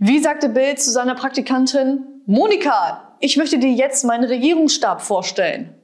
Wie sagte Bill zu seiner Praktikantin? Monika, ich möchte dir jetzt meinen Regierungsstab vorstellen.